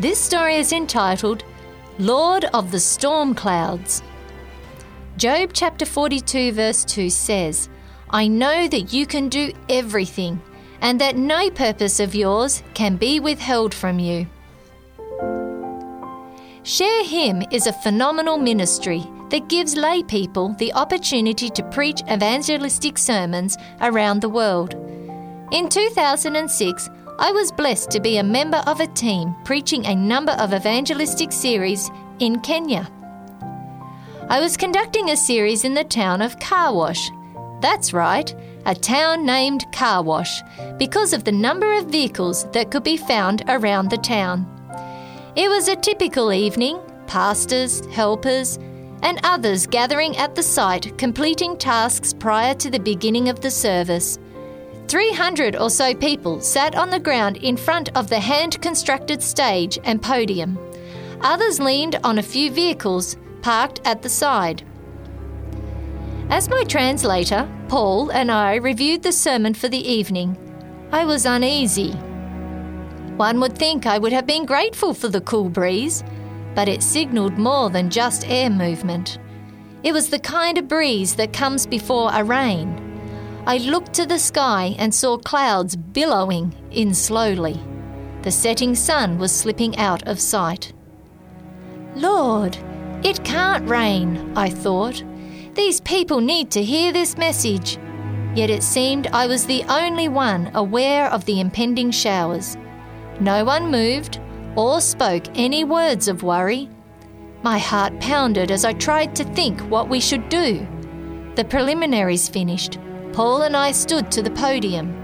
This story is entitled Lord of the Storm Clouds. Job chapter 42, verse 2 says, I know that you can do everything, and that no purpose of yours can be withheld from you. Share Him is a phenomenal ministry that gives lay people the opportunity to preach evangelistic sermons around the world. In 2006, I was blessed to be a member of a team preaching a number of evangelistic series in Kenya. I was conducting a series in the town of Carwash. That's right, a town named Carwash, because of the number of vehicles that could be found around the town. It was a typical evening, pastors, helpers, and others gathering at the site completing tasks prior to the beginning of the service. 300 or so people sat on the ground in front of the hand constructed stage and podium. Others leaned on a few vehicles parked at the side. As my translator, Paul, and I reviewed the sermon for the evening, I was uneasy. One would think I would have been grateful for the cool breeze, but it signalled more than just air movement. It was the kind of breeze that comes before a rain I looked to the sky and saw clouds billowing in slowly. The setting sun was slipping out of sight. Lord, it can't rain, I thought. These people need to hear this message. Yet it seemed I was the only one aware of the impending showers. No one moved or spoke any words of worry. My heart pounded as I tried to think what we should do. The preliminaries finished. Paul and I stood to the podium.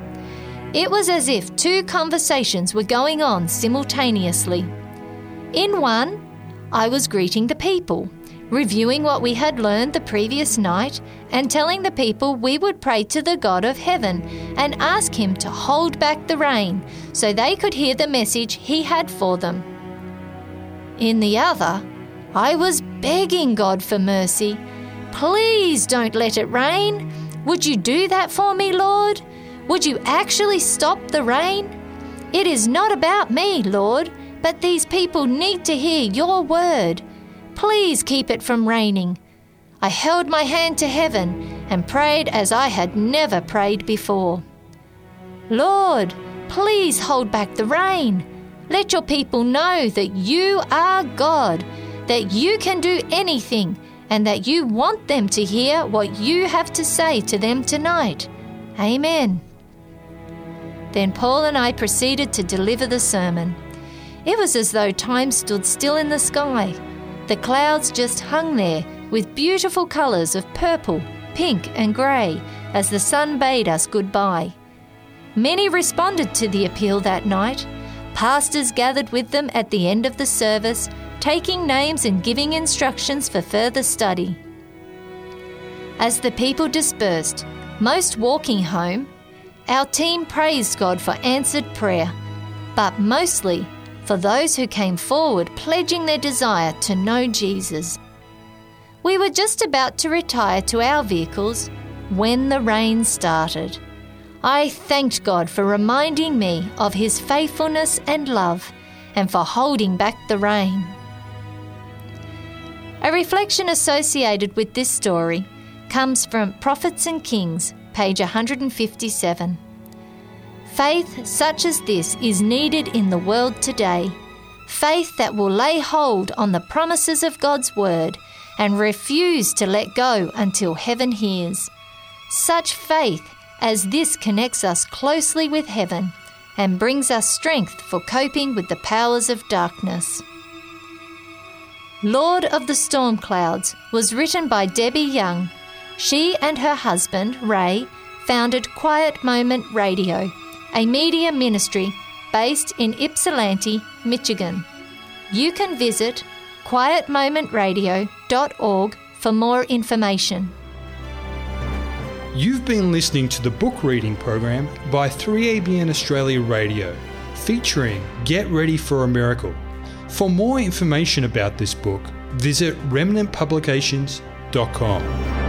It was as if two conversations were going on simultaneously. In one, I was greeting the people, reviewing what we had learned the previous night, and telling the people we would pray to the God of heaven and ask Him to hold back the rain so they could hear the message He had for them. In the other, I was begging God for mercy. Please don't let it rain. Would you do that for me, Lord? Would you actually stop the rain? It is not about me, Lord, but these people need to hear your word. Please keep it from raining. I held my hand to heaven and prayed as I had never prayed before. Lord, please hold back the rain. Let your people know that you are God, that you can do anything and that you want them to hear what you have to say to them tonight. Amen. Then Paul and I proceeded to deliver the sermon. It was as though time stood still in the sky. The clouds just hung there with beautiful colours of purple, pink, and grey as the sun bade us goodbye. Many responded to the appeal that night. Pastors gathered with them at the end of the service taking names and giving instructions for further study. As the people dispersed, most walking home, our team praised God for answered prayer, but mostly for those who came forward pledging their desire to know Jesus. We were just about to retire to our vehicles when the rain started. I thanked God for reminding me of His faithfulness and love and for holding back the rain. A reflection associated with this story comes from Prophets and Kings, page 157. Faith such as this is needed in the world today. Faith that will lay hold on the promises of God's word and refuse to let go until heaven hears. Such faith as this connects us closely with heaven and brings us strength for coping with the powers of darkness. Lord of the Storm Clouds was written by Debbie Young. She and her husband, Ray, founded Quiet Moment Radio, a media ministry based in Ypsilanti, Michigan. You can visit quietmomentradio.org for more information. You've been listening to the book reading program by 3ABN Australia Radio, featuring Get Ready for a Miracle. For more information about this book, visit remnantpublications.com.